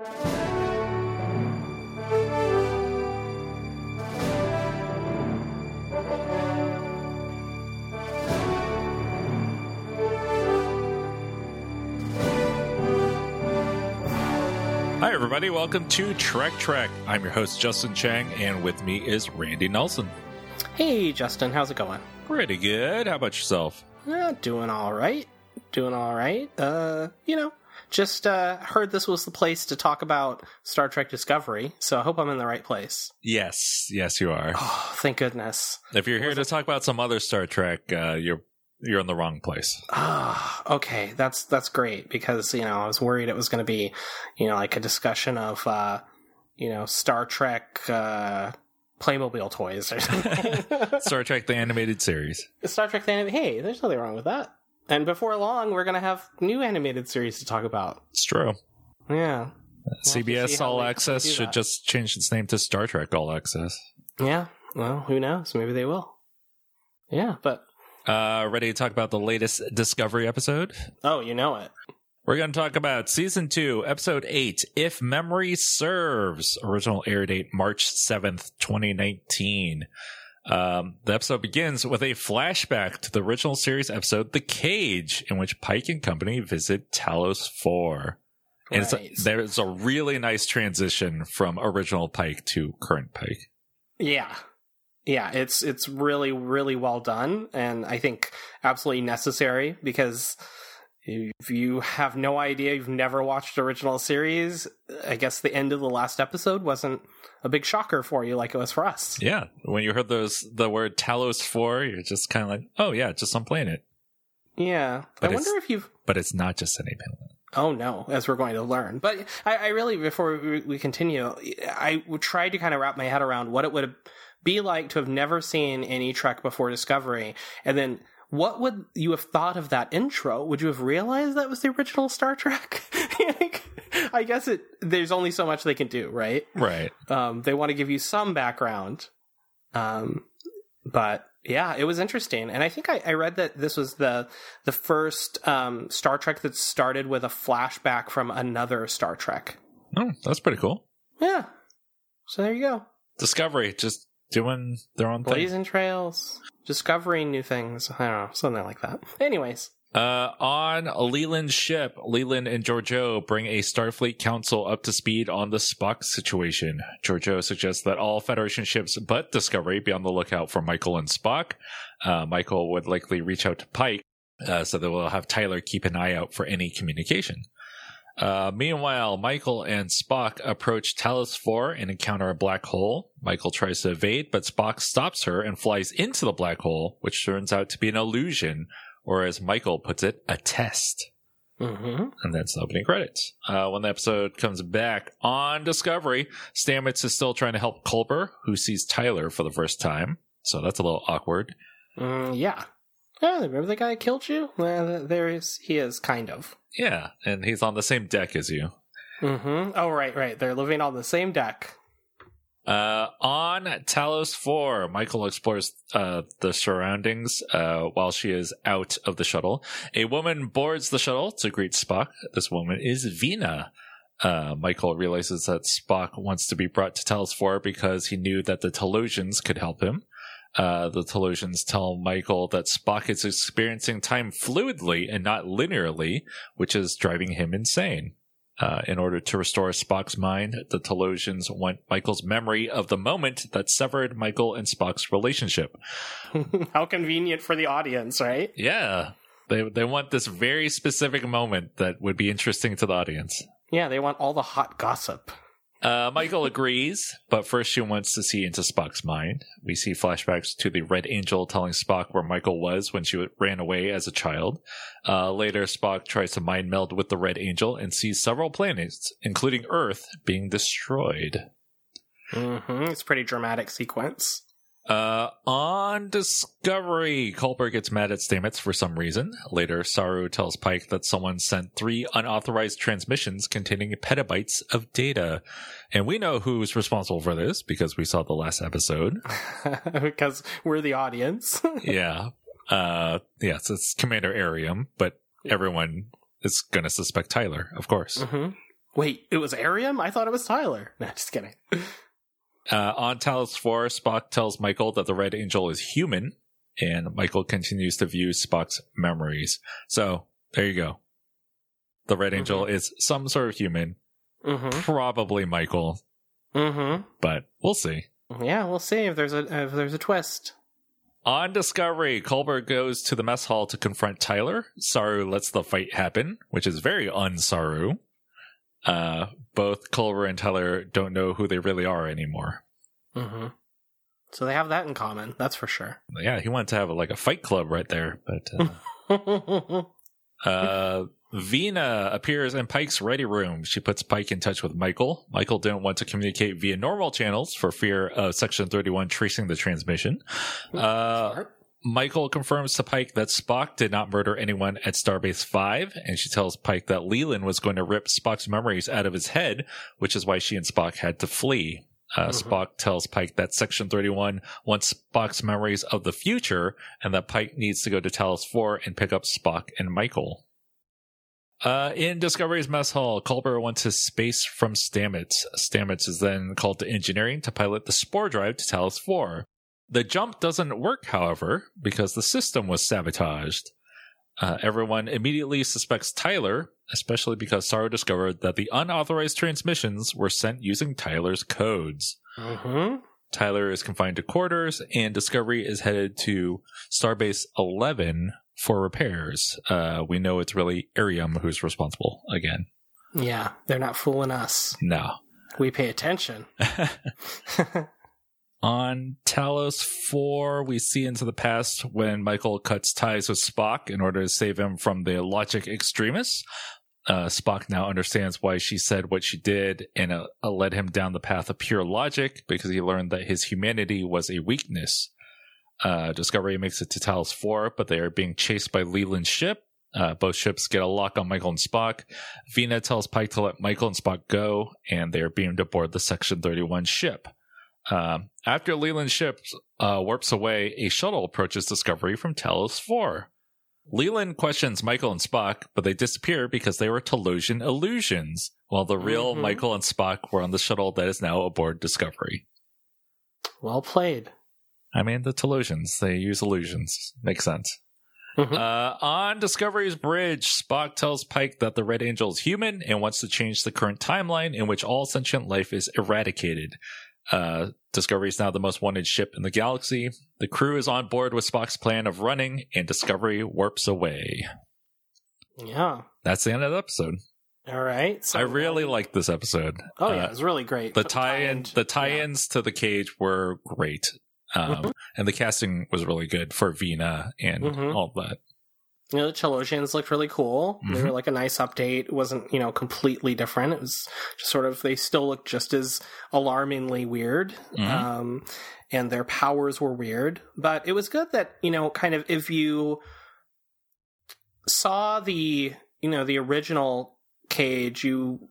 Hi, everybody. Welcome to Trek Trek. I'm your host, Justin Chang, and with me is Randy Nelson. Hey, Justin, how's it going? Pretty good. How about yourself? Uh, doing all right. Doing all right. Uh, you know, just uh, heard this was the place to talk about Star Trek Discovery, so I hope I'm in the right place. Yes, yes, you are. Oh, thank goodness. If you're here to talk about some other Star Trek, uh, you're you're in the wrong place. Ah, okay, that's that's great because you know I was worried it was going to be, you know, like a discussion of, uh, you know, Star Trek uh, Playmobil toys or something. Star Trek the animated series. Star Trek the anime. Hey, there's nothing wrong with that. And before long, we're going to have new animated series to talk about. It's true. Yeah, see CBS All Access should just change its name to Star Trek All Access. yeah. Well, who knows? Maybe they will. Yeah, but Uh, ready to talk about the latest Discovery episode? oh, you know it. We're going to talk about season two, episode eight, If Memory Serves. Original air date March 7th, 2019. Um, the episode begins with a flashback to the original series episode, The Cage, in which Pike and company visit Talos 4. And it's a, there's a really nice transition from original Pike to current Pike. Yeah. Yeah, it's it's really really well done and I think absolutely necessary because if you have no idea you've never watched original series, I guess the end of the last episode wasn't a big shocker for you like it was for us. Yeah. When you heard those, the word Talos 4, you're just kind of like, oh yeah, just some planet. Yeah. But I wonder if you've But it's not just any planet. Oh no, as we're going to learn. But I, I really, before we, we continue, I would try to kind of wrap my head around what it would be like to have never seen any Trek before Discovery, and then what would you have thought of that intro? Would you have realized that was the original Star Trek? I guess it. There's only so much they can do, right? Right. Um, they want to give you some background, um, but yeah, it was interesting, and I think I, I read that this was the the first um, Star Trek that started with a flashback from another Star Trek. Oh, that's pretty cool. Yeah, so there you go, Discovery just doing their own thing. blazing trails, discovering new things. I don't know, something like that. Anyways, Uh, on Leland's ship, Leland and Georgiou bring a Starfleet council up to speed on the Spock situation. Georgiou suggests that all Federation ships but Discovery be on the lookout for Michael and Spock. Uh, Michael would likely reach out to Pike, uh, so that we'll have Tyler keep an eye out for any communication. Uh, meanwhile, Michael and Spock approach Talos 4 and encounter a black hole. Michael tries to evade, but Spock stops her and flies into the black hole, which turns out to be an illusion, or as Michael puts it, a test. hmm And that's the opening credits. Uh, when the episode comes back on Discovery, Stamets is still trying to help Culber, who sees Tyler for the first time. So that's a little awkward. mm, yeah. Yeah, remember the guy that killed you? Well, there is. He is kind of. Yeah, and he's on the same deck as you. hmm Oh, right, right. They're living on the same deck. Uh, on Talos 4, Michael explores uh, the surroundings uh, while she is out of the shuttle. A woman boards the shuttle to greet Spock. This woman is Vina. Uh, Michael realizes that Spock wants to be brought to Talos 4 because he knew that the Talosians could help him. Uh, the Talosians tell Michael that Spock is experiencing time fluidly and not linearly, which is driving him insane. Uh, in order to restore Spock's mind, the Talosians want Michael's memory of the moment that severed Michael and Spock's relationship. How convenient for the audience, right? Yeah, they they want this very specific moment that would be interesting to the audience. Yeah, they want all the hot gossip. Uh, Michael agrees, but first she wants to see into Spock's mind. We see flashbacks to the Red Angel telling Spock where Michael was when she ran away as a child. Uh, later, Spock tries to mind meld with the Red Angel and sees several planets, including Earth, being destroyed. hmm It's a pretty dramatic sequence. Uh, on Discovery, Culber gets mad at Stamets for some reason. Later, Saru tells Pike that someone sent three unauthorized transmissions containing petabytes of data. And we know who's responsible for this because we saw the last episode. because we're the audience. yeah. Uh, yes, it's Commander Airiam, but everyone is going to suspect Tyler, of course. hmm Wait, it was Airiam? I thought it was Tyler. No, just kidding. Uh, on Talos 4, Spock tells Michael that the Red Angel is human, and Michael continues to view Spock's memories. So, there you go. The Red Mm-hmm. Angel is some sort of human, Mm-hmm. probably Michael, Mm-hmm. but we'll see. Yeah, we'll see if there's a if there's a twist. On Discovery, Culber goes to the mess hall to confront Tyler. Saru lets the fight happen, which is very un-Saru. Uh, both Culber and Tyler don't know who they really are anymore. Mm-hmm. So they have that in common. That's for sure. Yeah, he wanted to have like a fight club right there, but uh, uh, Vina appears in Pike's ready room. She puts Pike in touch with Michael. Michael didn't want to communicate via normal channels for fear of Section 31 tracing the transmission. Uh, Smart. Michael confirms to Pike that Spock did not murder anyone at Starbase 5, and she tells Pike that Leland was going to rip Spock's memories out of his head, which is why she and Spock had to flee. Uh, Mhm. Spock tells Pike that Section 31 wants Spock's memories of the future, and that Pike needs to go to Talos 4 and pick up Spock and Michael. Uh, in Discovery's mess hall, Culber wants his space from Stamets. Stamets is then called to engineering to pilot the spore drive to Talos 4. The jump doesn't work, however, because the system was sabotaged. Uh, everyone immediately suspects Tyler, especially because Saru discovered that the unauthorized transmissions were sent using Tyler's codes. Mm-hmm. Tyler is confined to quarters, and Discovery is headed to Starbase 11 for repairs. Uh, we know it's really Airiam who's responsible again. Yeah, they're not fooling us. No. We pay attention. On Talos 4, we see into the past when Michael cuts ties with Spock in order to save him from the logic extremists. Uh, Spock now understands why she said what she did and uh, uh, led him down the path of pure logic because he learned that his humanity was a weakness. Uh, Discovery makes it to Talos 4, but they are being chased by Leland's ship. Uh, both ships get a lock on Michael and Spock. Vina tells Pike to let Michael and Spock go, and they are beamed aboard the Section 31 ship. Um, after Leland's ship uh, warps away, a shuttle approaches Discovery from Talos 4. Leland questions Michael and Spock, but they disappear because they were Talosian illusions, while the real Mhm. Michael and Spock were on the shuttle that is now aboard Discovery. well played. I mean, the Talosians, they use illusions. Makes sense. Mhm. Uh, on Discovery's bridge, Spock tells Pike that the Red Angel is human and wants to change the current timeline in which all sentient life is eradicated. Uh, Discovery is now the most wanted ship in the galaxy. The crew is on board with Spock's plan of running, and Discovery warps away. Yeah. That's the end of the episode. All right. So I really liked this episode. Oh yeah, Uh, it was really great. the Put tie-in, tie-in- the tie-ins to the cage were great, um, Mhm. and the casting was really good for Vina and Mhm. all that. You know, the Talosians looked really cool. They Mhm. were like a nice update. It wasn't, you know, completely different. It was just sort of, they still looked just as alarmingly weird. Mhm. Um, and their powers were weird. But it was good that, you know, kind of if you saw the, you know, the original cage, you,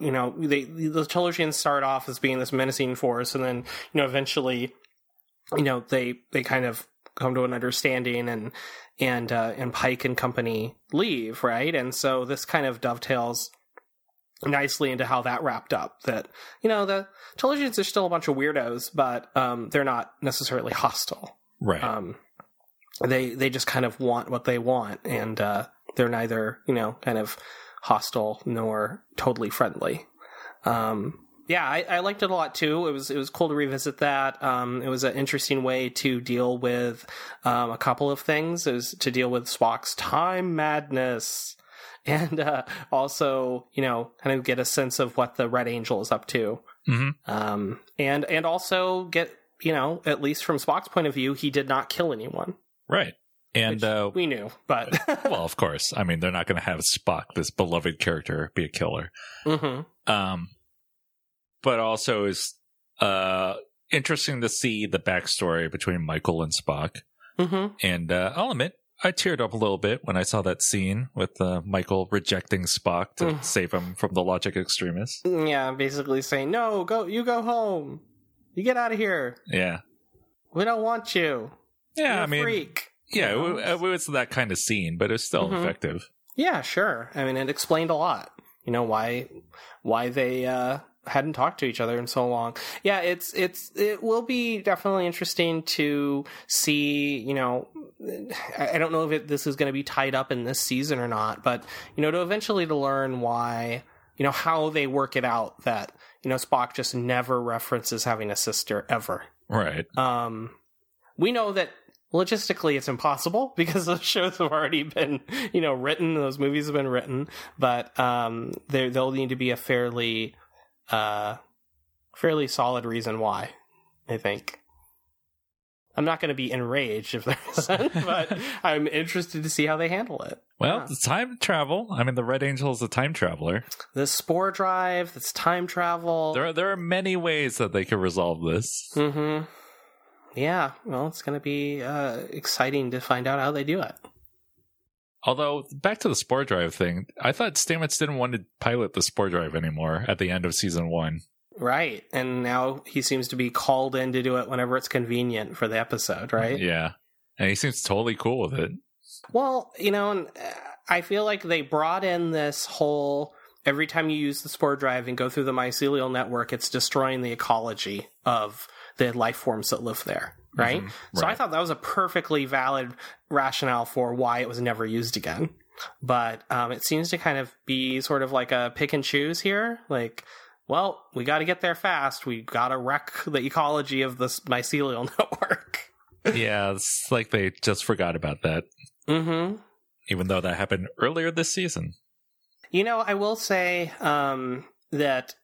you know, they, the Talosians start off as being this menacing force and then, you know, eventually, you know, they, they kind of come to an understanding and, and uh, and Pike and company leave, right? And so this kind of dovetails nicely into how that wrapped up. That you know the Talosians are still a bunch of weirdos, but um, they're not necessarily hostile. Right. Um, they they just kind of want what they want, and uh, they're neither you know kind of hostile nor totally friendly. Um, yeah, I, I liked it a lot too. It was it was cool to revisit that. Um, it was an interesting way to deal with um, a couple of things. It was to deal with Spock's time madness, and uh, also you know kind of get a sense of what the Red Angel is up to, hmm um, and and also get you know at least from Spock's point of view, he did not kill anyone. Right. And uh, we knew, but well, of course. I mean, they're not going to have Spock, this beloved character, be a killer. hmm Um, but also is uh interesting to see the backstory between Michael and Spock. hmm And uh, I'll admit, I teared up a little bit when I saw that scene with uh, Michael rejecting Spock to Mm. save him from the logic extremists. yeah, basically saying no, go, you go home, you get out of here. Yeah. We don't want you. Yeah, You're I a mean, freak. yeah, You it, know? wa- it was that kind of scene, but it's still Mhm. effective. Yeah, sure. I mean, it explained a lot. you know why why they uh, hadn't talked to each other in so long. Yeah, it's it's it will be definitely interesting to see. You know, I don't know if it, this is going to be tied up in this season or not, but you know, to eventually to learn why you know how they work it out that you know Spock just never references having a sister ever. Right. Um, we know that logistically it's impossible because those shows have already been you know written those movies have been written but um there there'll need to be a fairly uh fairly solid reason why i think i'm not going to be enraged if there isn't but i'm interested to see how they handle it Well, Yeah. it's time travel. I mean, the Red Angel is a time traveler. the spore drive that's time travel There are there are many ways that they could resolve this. mm-hmm yeah well it's going to be uh exciting to find out how they do it Although back to the spore drive thing, I thought Stamets didn't want to pilot the spore drive anymore at the end of season one. Right. And now he seems to be called in to do it whenever it's convenient for the episode, right? Yeah, and he seems totally cool with it. Well, you know, and uh, I feel like they brought in this whole every time you use the spore drive and go through the mycelial network, it's destroying the ecology of the life forms that live there, right? Mhm, So I thought that was a perfectly valid rationale for why it was never used again. But um, it seems to kind of be sort of like a pick and choose here. Like, well, we got to get there fast. We got to wreck the ecology of this mycelial network. yeah, it's like they just forgot about that, mm-hmm. even though that happened earlier this season. You know, I will say um, that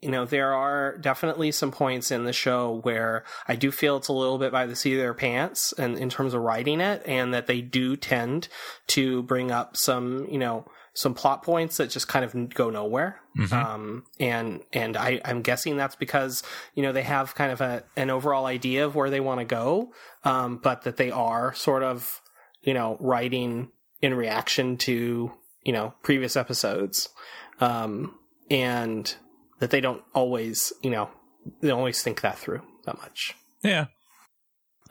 you know there are definitely some points in the show where I do feel it's a little bit by the seat of their pants, and in terms of writing it, and that they do tend to bring up some you know some plot points that just kind of go nowhere. Mhm. Um, and and I, I'm guessing that's because you know they have kind of a an overall idea of where they want to go, um, but that they are sort of you know writing in reaction to you know previous episodes, um, and that they don't always you know they don't always think that through that much. Yeah,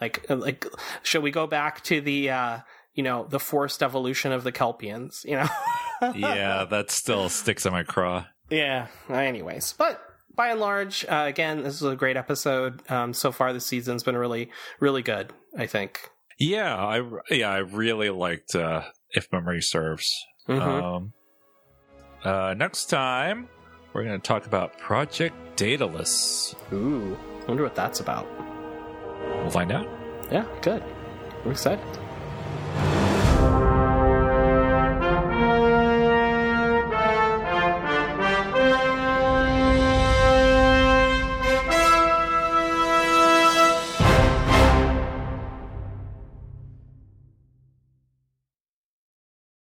Like like should we go back to the uh, you know the forced evolution of the Kelpians? You know. yeah, that still sticks in my craw. Yeah. Anyways, but by and large, uh, again, this is a great episode. Um, so far, this season's been really, really good. I think. Yeah, I yeah I really liked uh, if memory serves. Mhm. Um, uh, next time we're going to talk about Project Daedalus. Ooh, wonder what that's about. We'll find out. Yeah, good. I'm excited.